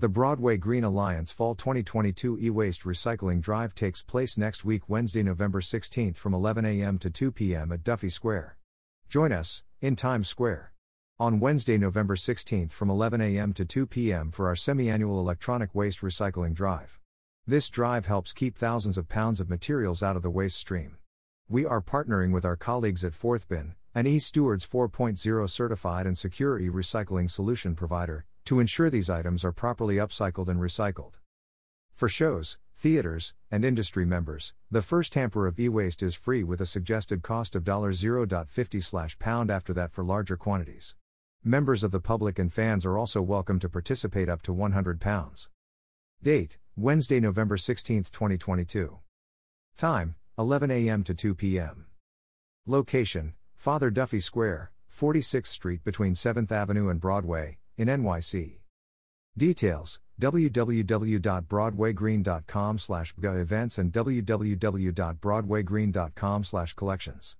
The Broadway Green Alliance Fall 2022 e waste recycling drive takes place next week, Wednesday, November 16th from 11 a.m. to 2 p.m. at Duffy Square. Join us, in Times Square. On Wednesday, November 16th from 11 a.m. to 2 p.m. for our semi annual electronic waste recycling drive. This drive helps keep thousands of pounds of materials out of the waste stream. We are partnering with our colleagues at Fourthbin, an eStewards 4.0 certified and secure e recycling solution provider, to ensure these items are properly upcycled and recycled. For shows, theaters, and industry members, the first hamper of e waste is free with a suggested cost of $0.50 pound after that for larger quantities. Members of the public and fans are also welcome to participate up to 100 pounds. Date Wednesday, November 16, 2022. Time 11 a.m. to 2 p.m. Location Father Duffy Square, 46th Street between 7th Avenue and Broadway, in NYC. Details www.broadwaygreen.com slash events and www.broadwaygreen.com slash collections.